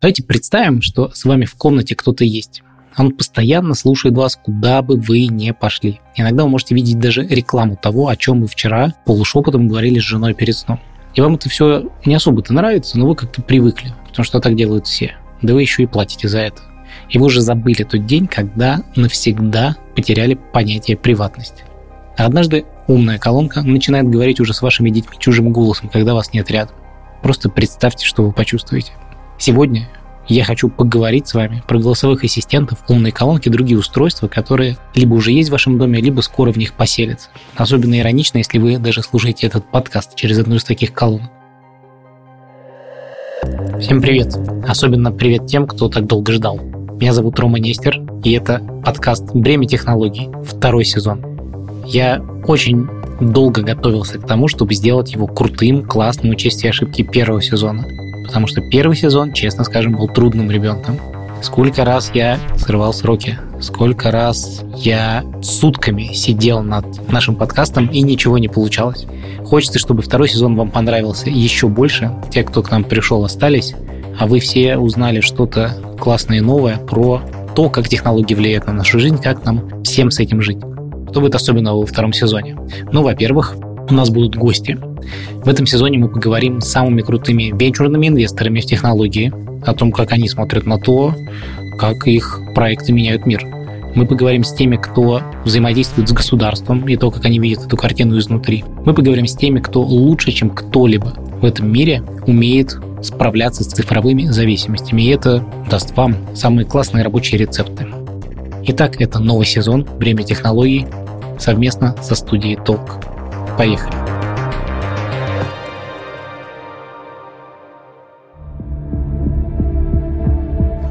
Давайте представим, что с вами в комнате кто-то есть. Он постоянно слушает вас, куда бы вы ни пошли. Иногда вы можете видеть даже рекламу того, о чем вы вчера полушепотом говорили с женой перед сном. И вам это все не особо-то нравится, но вы как-то привыкли, потому что так делают все. Да вы еще и платите за это. И вы уже забыли тот день, когда навсегда потеряли понятие приватности. А однажды умная колонка начинает говорить уже с вашими детьми чужим голосом, когда вас нет рядом. Просто представьте, что вы почувствуете. Сегодня я хочу поговорить с вами про голосовых ассистентов, умные колонки и другие устройства, которые либо уже есть в вашем доме, либо скоро в них поселятся. Особенно иронично, если вы даже слушаете этот подкаст через одну из таких колонок. Всем привет! Особенно привет тем, кто так долго ждал. Меня зовут Рома Нестер, и это подкаст «Бремя технологий», второй сезон. Я очень долго готовился к тому, чтобы сделать его крутым, классным, учесть ошибки первого сезона – потому что первый сезон, честно скажем, был трудным ребенком. Сколько раз я срывал сроки, сколько раз я сутками сидел над нашим подкастом и ничего не получалось. Хочется, чтобы второй сезон вам понравился еще больше. Те, кто к нам пришел, остались, а вы все узнали что-то классное и новое про то, как технологии влияют на нашу жизнь, как нам всем с этим жить. Что будет особенного во втором сезоне? Ну, во-первых, у нас будут гости. В этом сезоне мы поговорим с самыми крутыми венчурными инвесторами в технологии, о том, как они смотрят на то, как их проекты меняют мир. Мы поговорим с теми, кто взаимодействует с государством и то, как они видят эту картину изнутри. Мы поговорим с теми, кто лучше, чем кто-либо в этом мире умеет справляться с цифровыми зависимостями. И это даст вам самые классные рабочие рецепты. Итак, это новый сезон «Время технологий» совместно со студией Толк. Поехали!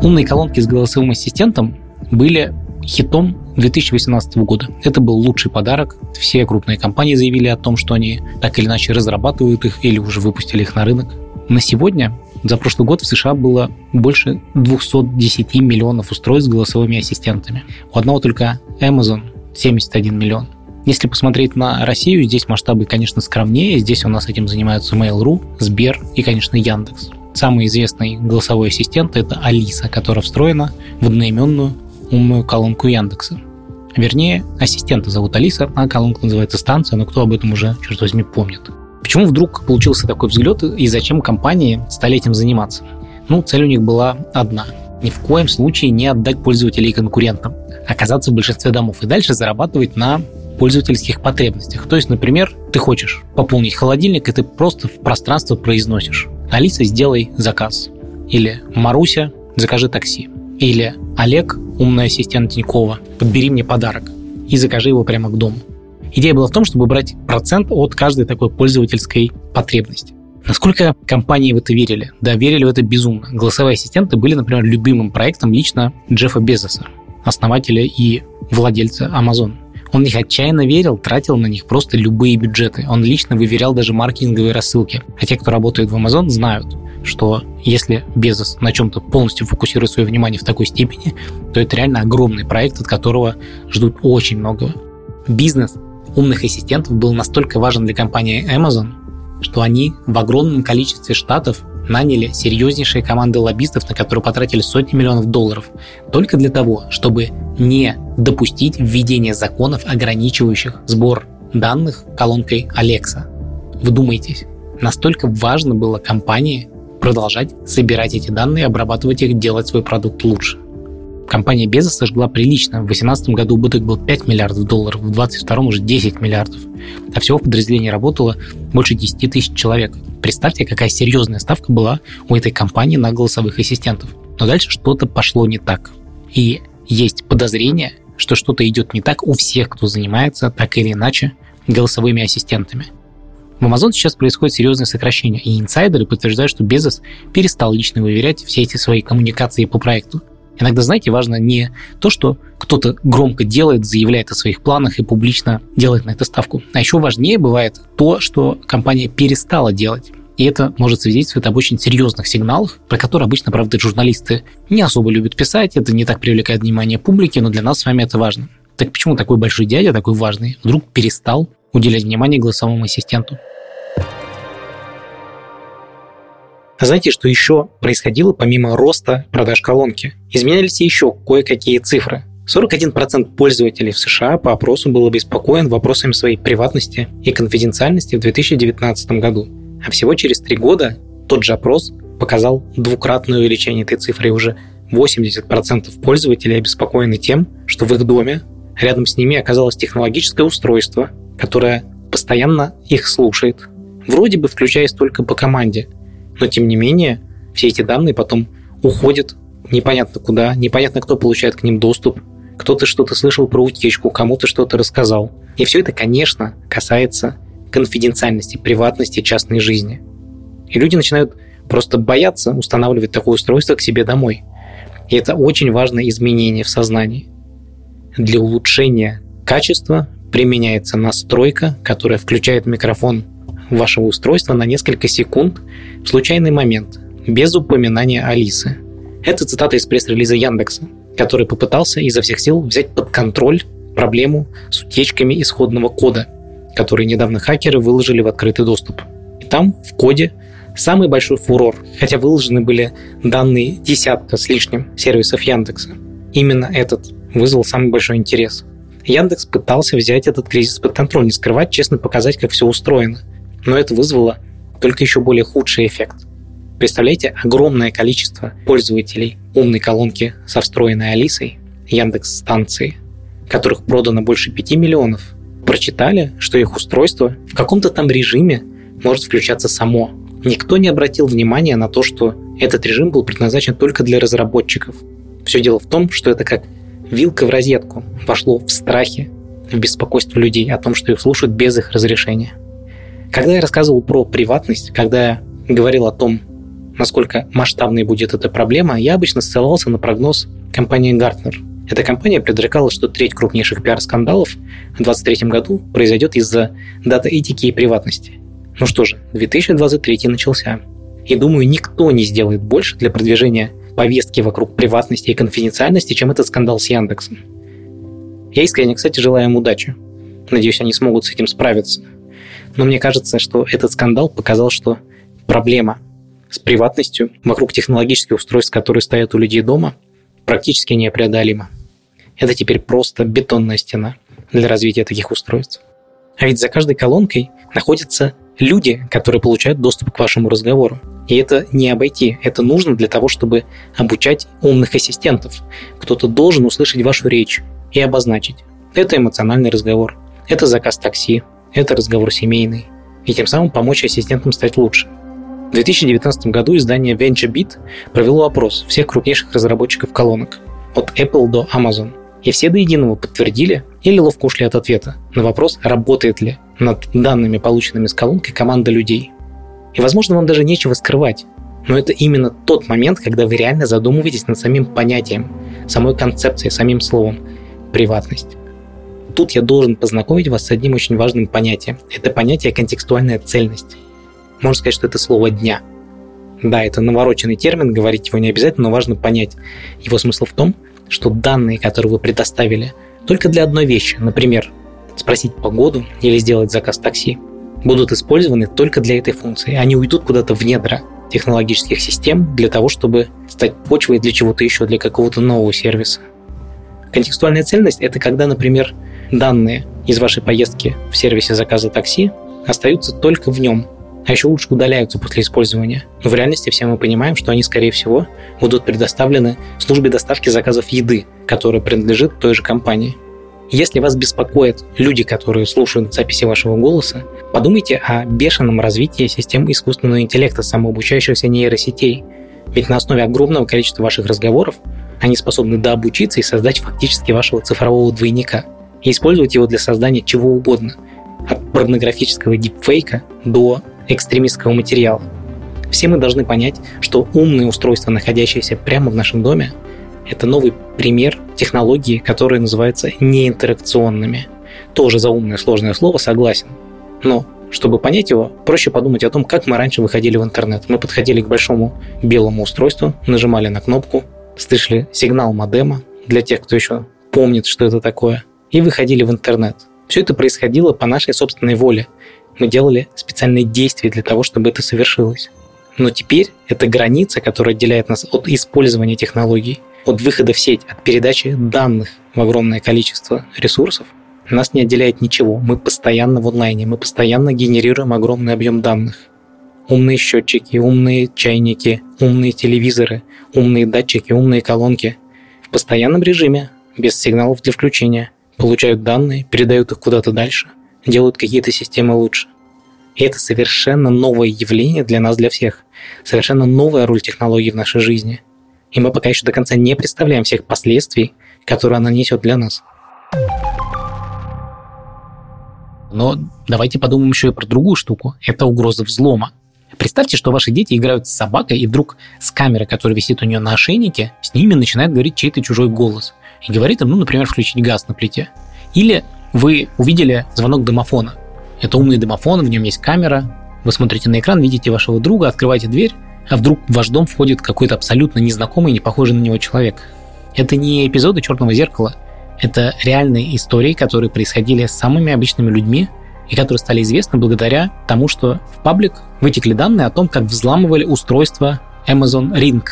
Умные колонки с голосовым ассистентом были хитом 2018 года. Это был лучший подарок. Все крупные компании заявили о том, что они так или иначе разрабатывают их или уже выпустили их на рынок. На сегодня, за прошлый год в США было больше 210 миллионов устройств с голосовыми ассистентами. У одного только Amazon 71 миллион. Если посмотреть на Россию, здесь масштабы, конечно, скромнее. Здесь у нас этим занимаются Mail.ru, Сбер и, конечно, Яндекс. Самый известный голосовой ассистент – это Алиса, которая встроена в одноименную умную колонку Яндекса. Вернее, ассистента зовут Алиса, а колонка называется станция, но кто об этом уже, черт возьми, помнит. Почему вдруг получился такой взгляд и зачем компании стали этим заниматься? Ну, цель у них была одна – ни в коем случае не отдать пользователей конкурентам, оказаться в большинстве домов и дальше зарабатывать на пользовательских потребностях. То есть, например, ты хочешь пополнить холодильник, и ты просто в пространство произносишь Алиса, сделай заказ. Или Маруся, закажи такси. Или Олег, умный ассистент Тинькова, подбери мне подарок и закажи его прямо к дому. Идея была в том, чтобы брать процент от каждой такой пользовательской потребности. Насколько компании в это верили? Да, верили в это безумно. Голосовые ассистенты были, например, любимым проектом лично Джеффа Безоса, основателя и владельца Amazon. Он в них отчаянно верил, тратил на них просто любые бюджеты. Он лично выверял даже маркетинговые рассылки. А те, кто работает в Amazon, знают, что если Безос на чем-то полностью фокусирует свое внимание в такой степени, то это реально огромный проект, от которого ждут очень многого. Бизнес умных ассистентов был настолько важен для компании Amazon, что они в огромном количестве штатов наняли серьезнейшие команды лоббистов, на которые потратили сотни миллионов долларов, только для того, чтобы не допустить введения законов, ограничивающих сбор данных колонкой Alexa. Вдумайтесь, настолько важно было компании продолжать собирать эти данные, обрабатывать их, делать свой продукт лучше. Компания Безос сожгла прилично. В 2018 году убыток был 5 миллиардов долларов, в 2022 уже 10 миллиардов. А всего в подразделении работало больше 10 тысяч человек. Представьте, какая серьезная ставка была у этой компании на голосовых ассистентов. Но дальше что-то пошло не так. И есть подозрение, что что-то идет не так у всех, кто занимается так или иначе голосовыми ассистентами. В Amazon сейчас происходит серьезное сокращение, и инсайдеры подтверждают, что Безос перестал лично выверять все эти свои коммуникации по проекту. Иногда, знаете, важно не то, что кто-то громко делает, заявляет о своих планах и публично делает на это ставку. А еще важнее бывает то, что компания перестала делать. И это может свидетельствовать об очень серьезных сигналах, про которые обычно, правда, журналисты не особо любят писать, это не так привлекает внимание публики, но для нас с вами это важно. Так почему такой большой дядя, такой важный, вдруг перестал уделять внимание голосовому ассистенту? А знаете, что еще происходило помимо роста продаж колонки? Изменялись еще кое-какие цифры. 41% пользователей в США по опросу был обеспокоен вопросами своей приватности и конфиденциальности в 2019 году. А всего через три года тот же опрос показал двукратное увеличение этой цифры, и уже 80% пользователей обеспокоены тем, что в их доме рядом с ними оказалось технологическое устройство, которое постоянно их слушает, вроде бы включаясь только по команде, но тем не менее все эти данные потом уходят непонятно куда, непонятно кто получает к ним доступ, кто-то что-то слышал про утечку, кому-то что-то рассказал. И все это, конечно, касается конфиденциальности, приватности частной жизни. И люди начинают просто бояться устанавливать такое устройство к себе домой. И это очень важное изменение в сознании. Для улучшения качества применяется настройка, которая включает микрофон вашего устройства на несколько секунд в случайный момент, без упоминания Алисы. Это цитата из пресс-релиза Яндекса, который попытался изо всех сил взять под контроль проблему с утечками исходного кода, который недавно хакеры выложили в открытый доступ. И там, в коде, самый большой фурор, хотя выложены были данные десятка с лишним сервисов Яндекса. Именно этот вызвал самый большой интерес. Яндекс пытался взять этот кризис под контроль, не скрывать, честно показать, как все устроено. Но это вызвало только еще более худший эффект. Представляете, огромное количество пользователей умной колонки со встроенной Алисой, Яндекс станции, которых продано больше 5 миллионов, прочитали, что их устройство в каком-то там режиме может включаться само, Никто не обратил внимания на то, что этот режим был предназначен только для разработчиков. Все дело в том, что это как вилка в розетку вошло в страхе, в беспокойство людей о том, что их слушают без их разрешения. Когда я рассказывал про приватность, когда я говорил о том, насколько масштабной будет эта проблема, я обычно ссылался на прогноз компании Gartner. Эта компания предрекала, что треть крупнейших пиар-скандалов в 2023 году произойдет из-за дата-этики и приватности. Ну что же, 2023 начался. И думаю, никто не сделает больше для продвижения повестки вокруг приватности и конфиденциальности, чем этот скандал с Яндексом. Я искренне, кстати, желаю им удачи. Надеюсь, они смогут с этим справиться. Но мне кажется, что этот скандал показал, что проблема с приватностью вокруг технологических устройств, которые стоят у людей дома, практически непреодолима. Это теперь просто бетонная стена для развития таких устройств. А ведь за каждой колонкой находится люди, которые получают доступ к вашему разговору. И это не обойти, это нужно для того, чтобы обучать умных ассистентов. Кто-то должен услышать вашу речь и обозначить. Это эмоциональный разговор, это заказ такси, это разговор семейный. И тем самым помочь ассистентам стать лучше. В 2019 году издание VentureBeat провело опрос всех крупнейших разработчиков колонок, от Apple до Amazon. И все до единого подтвердили или ловко ушли от ответа на вопрос, работает ли над данными, полученными с колонкой, команда людей. И, возможно, вам даже нечего скрывать. Но это именно тот момент, когда вы реально задумываетесь над самим понятием, самой концепцией, самим словом «приватность». Тут я должен познакомить вас с одним очень важным понятием. Это понятие контекстуальная цельность. Можно сказать, что это слово дня. Да, это навороченный термин, говорить его не обязательно, но важно понять. Его смысл в том, что данные, которые вы предоставили, только для одной вещи, например, спросить погоду или сделать заказ такси, будут использованы только для этой функции. Они уйдут куда-то в недра технологических систем для того, чтобы стать почвой для чего-то еще, для какого-то нового сервиса. Контекстуальная цельность – это когда, например, данные из вашей поездки в сервисе заказа такси остаются только в нем, а еще лучше удаляются после использования. Но в реальности все мы понимаем, что они, скорее всего, будут предоставлены службе доставки заказов еды, которая принадлежит той же компании – если вас беспокоят люди, которые слушают записи вашего голоса, подумайте о бешеном развитии систем искусственного интеллекта, самообучающихся нейросетей. Ведь на основе огромного количества ваших разговоров они способны дообучиться и создать фактически вашего цифрового двойника и использовать его для создания чего угодно, от порнографического дипфейка до экстремистского материала. Все мы должны понять, что умные устройства, находящиеся прямо в нашем доме, это новый пример технологии, которые называются неинтеракционными. Тоже заумное сложное слово, согласен. Но чтобы понять его, проще подумать о том, как мы раньше выходили в интернет. Мы подходили к большому белому устройству, нажимали на кнопку, слышали сигнал модема для тех, кто еще помнит, что это такое, и выходили в интернет. Все это происходило по нашей собственной воле. Мы делали специальные действия для того, чтобы это совершилось. Но теперь эта граница, которая отделяет нас от использования технологий, от выхода в сеть, от передачи данных в огромное количество ресурсов, нас не отделяет ничего. Мы постоянно в онлайне, мы постоянно генерируем огромный объем данных. Умные счетчики, умные чайники, умные телевизоры, умные датчики, умные колонки в постоянном режиме, без сигналов для включения, получают данные, передают их куда-то дальше, делают какие-то системы лучше. И это совершенно новое явление для нас, для всех. Совершенно новая роль технологий в нашей жизни. И мы пока еще до конца не представляем всех последствий, которые она несет для нас. Но давайте подумаем еще и про другую штуку. Это угроза взлома. Представьте, что ваши дети играют с собакой, и вдруг с камеры, которая висит у нее на ошейнике, с ними начинает говорить чей-то чужой голос. И говорит им, ну, например, включить газ на плите. Или вы увидели звонок домофона. Это умный домофон, в нем есть камера. Вы смотрите на экран, видите вашего друга, открываете дверь, а вдруг в ваш дом входит какой-то абсолютно незнакомый, не похожий на него человек. Это не эпизоды черного зеркала, это реальные истории, которые происходили с самыми обычными людьми и которые стали известны благодаря тому, что в паблик вытекли данные о том, как взламывали устройство Amazon Ring.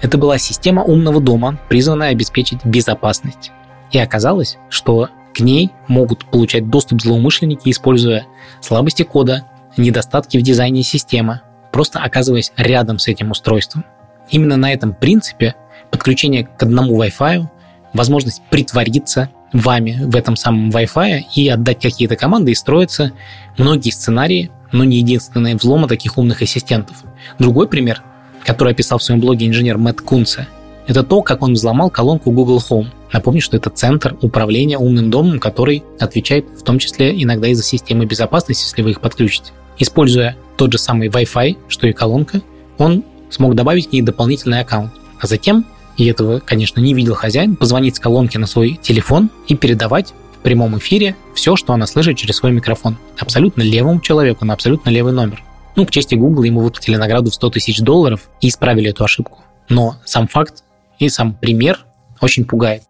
Это была система умного дома, призванная обеспечить безопасность. И оказалось, что к ней могут получать доступ злоумышленники, используя слабости кода, недостатки в дизайне системы, просто оказываясь рядом с этим устройством. Именно на этом принципе подключение к одному Wi-Fi возможность притвориться вами в этом самом Wi-Fi и отдать какие-то команды, и строятся многие сценарии, но не единственные взлома таких умных ассистентов. Другой пример, который описал в своем блоге инженер Мэтт Кунце, это то, как он взломал колонку Google Home. Напомню, что это центр управления умным домом, который отвечает в том числе иногда и за системы безопасности, если вы их подключите. Используя тот же самый Wi-Fi, что и колонка, он смог добавить к ней дополнительный аккаунт. А затем и этого, конечно, не видел хозяин, позвонить с колонки на свой телефон и передавать в прямом эфире все, что она слышит через свой микрофон. Абсолютно левому человеку на абсолютно левый номер. Ну, к чести Google, ему выплатили награду в 100 тысяч долларов и исправили эту ошибку. Но сам факт и сам пример очень пугает.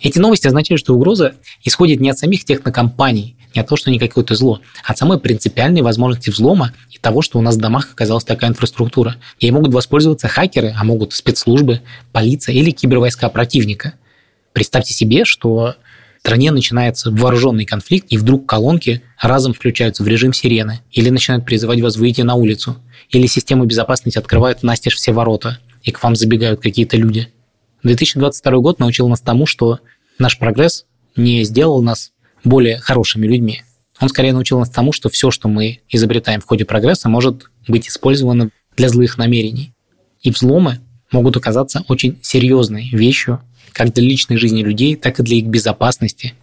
Эти новости означают, что угроза исходит не от самих технокомпаний, не от того, что они какое-то зло, а от самой принципиальной возможности взлома и того, что у нас в домах оказалась такая инфраструктура. Ей могут воспользоваться хакеры, а могут спецслужбы, полиция или кибервойска противника. Представьте себе, что стране начинается вооруженный конфликт, и вдруг колонки разом включаются в режим сирены, или начинают призывать вас выйти на улицу, или системы безопасности открывают настежь все ворота, и к вам забегают какие-то люди. 2022 год научил нас тому, что наш прогресс не сделал нас более хорошими людьми. Он скорее научил нас тому, что все, что мы изобретаем в ходе прогресса, может быть использовано для злых намерений. И взломы могут оказаться очень серьезной вещью как для личной жизни людей, так и для их безопасности,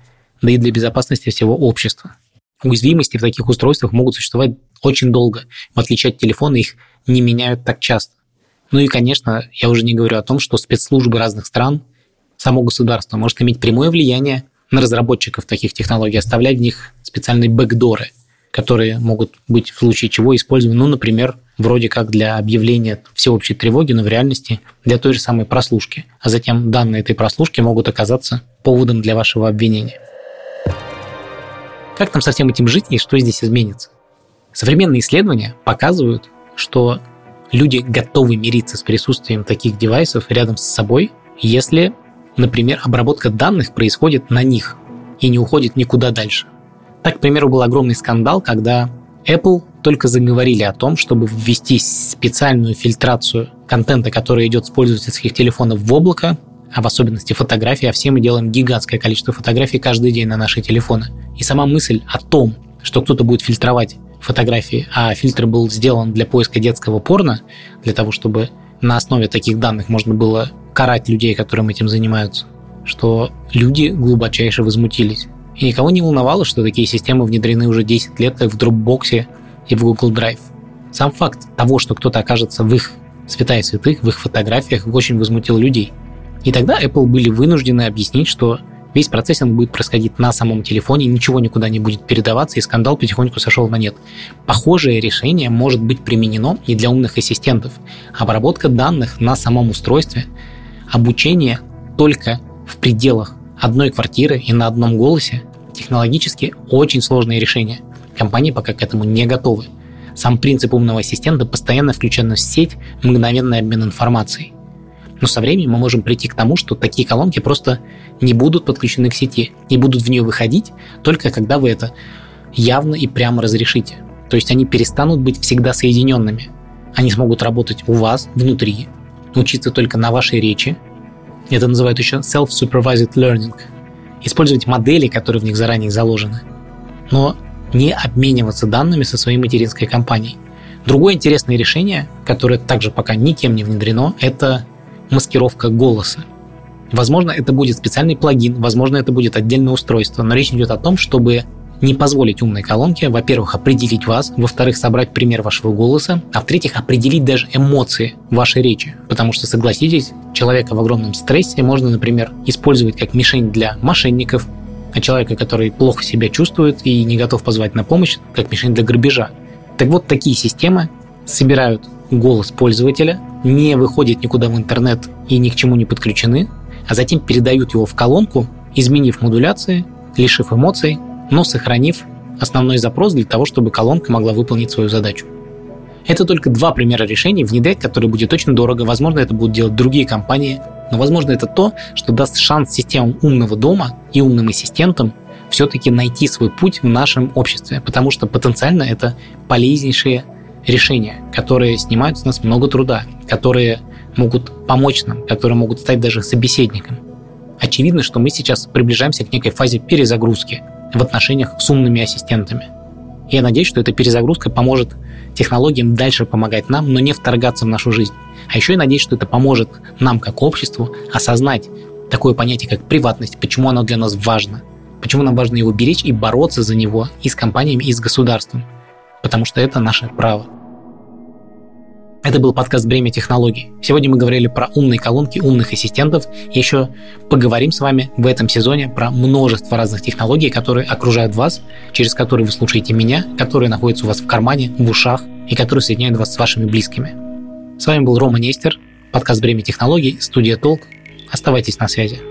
да и для безопасности всего общества. Уязвимости в таких устройствах могут существовать очень долго. В отличие от телефона, их не меняют так часто. Ну и, конечно, я уже не говорю о том, что спецслужбы разных стран, само государство может иметь прямое влияние на разработчиков таких технологий, оставлять в них специальные бэкдоры, которые могут быть в случае чего использованы, ну, например, вроде как для объявления всеобщей тревоги, но в реальности для той же самой прослушки. А затем данные этой прослушки могут оказаться поводом для вашего обвинения. Как нам со всем этим жить и что здесь изменится? Современные исследования показывают, что люди готовы мириться с присутствием таких девайсов рядом с собой, если Например, обработка данных происходит на них и не уходит никуда дальше. Так, к примеру, был огромный скандал, когда Apple только заговорили о том, чтобы ввести специальную фильтрацию контента, который идет с пользовательских телефонов в облако, а в особенности фотографии, а все мы делаем гигантское количество фотографий каждый день на наши телефоны. И сама мысль о том, что кто-то будет фильтровать фотографии, а фильтр был сделан для поиска детского порно, для того, чтобы на основе таких данных можно было карать людей, которым этим занимаются, что люди глубочайше возмутились. И никого не волновало, что такие системы внедрены уже 10 лет как в Dropbox и в Google Drive. Сам факт того, что кто-то окажется в их святая святых, в их фотографиях, очень возмутил людей. И тогда Apple были вынуждены объяснить, что весь процессинг будет происходить на самом телефоне, ничего никуда не будет передаваться, и скандал потихоньку сошел на нет. Похожее решение может быть применено и для умных ассистентов. Обработка данных на самом устройстве – обучение только в пределах одной квартиры и на одном голосе технологически очень сложные решения. Компании пока к этому не готовы. Сам принцип умного ассистента постоянно включен в сеть, мгновенный обмен информацией. Но со временем мы можем прийти к тому, что такие колонки просто не будут подключены к сети, не будут в нее выходить, только когда вы это явно и прямо разрешите. То есть они перестанут быть всегда соединенными. Они смогут работать у вас внутри, учиться только на вашей речи. Это называют еще self-supervised learning. Использовать модели, которые в них заранее заложены. Но не обмениваться данными со своей материнской компанией. Другое интересное решение, которое также пока никем не внедрено, это маскировка голоса. Возможно, это будет специальный плагин, возможно, это будет отдельное устройство, но речь идет о том, чтобы не позволить умной колонке, во-первых, определить вас, во-вторых, собрать пример вашего голоса, а в-третьих, определить даже эмоции вашей речи. Потому что, согласитесь, человека в огромном стрессе можно, например, использовать как мишень для мошенников, а человека, который плохо себя чувствует и не готов позвать на помощь, как мишень для грабежа. Так вот, такие системы собирают голос пользователя, не выходят никуда в интернет и ни к чему не подключены, а затем передают его в колонку, изменив модуляции, лишив эмоций, но сохранив основной запрос для того, чтобы колонка могла выполнить свою задачу. Это только два примера решений, внедрять которые будет очень дорого. Возможно, это будут делать другие компании, но, возможно, это то, что даст шанс системам умного дома и умным ассистентам все-таки найти свой путь в нашем обществе, потому что потенциально это полезнейшие решения, которые снимают с нас много труда, которые могут помочь нам, которые могут стать даже собеседником. Очевидно, что мы сейчас приближаемся к некой фазе перезагрузки в отношениях с умными ассистентами. Я надеюсь, что эта перезагрузка поможет технологиям дальше помогать нам, но не вторгаться в нашу жизнь. А еще я надеюсь, что это поможет нам, как обществу, осознать такое понятие, как приватность, почему оно для нас важно, почему нам важно его беречь и бороться за него и с компаниями, и с государством потому что это наше право. Это был подкаст «Бремя технологий». Сегодня мы говорили про умные колонки, умных ассистентов. Еще поговорим с вами в этом сезоне про множество разных технологий, которые окружают вас, через которые вы слушаете меня, которые находятся у вас в кармане, в ушах и которые соединяют вас с вашими близкими. С вами был Рома Нестер, подкаст «Бремя технологий», студия «Толк». Оставайтесь на связи.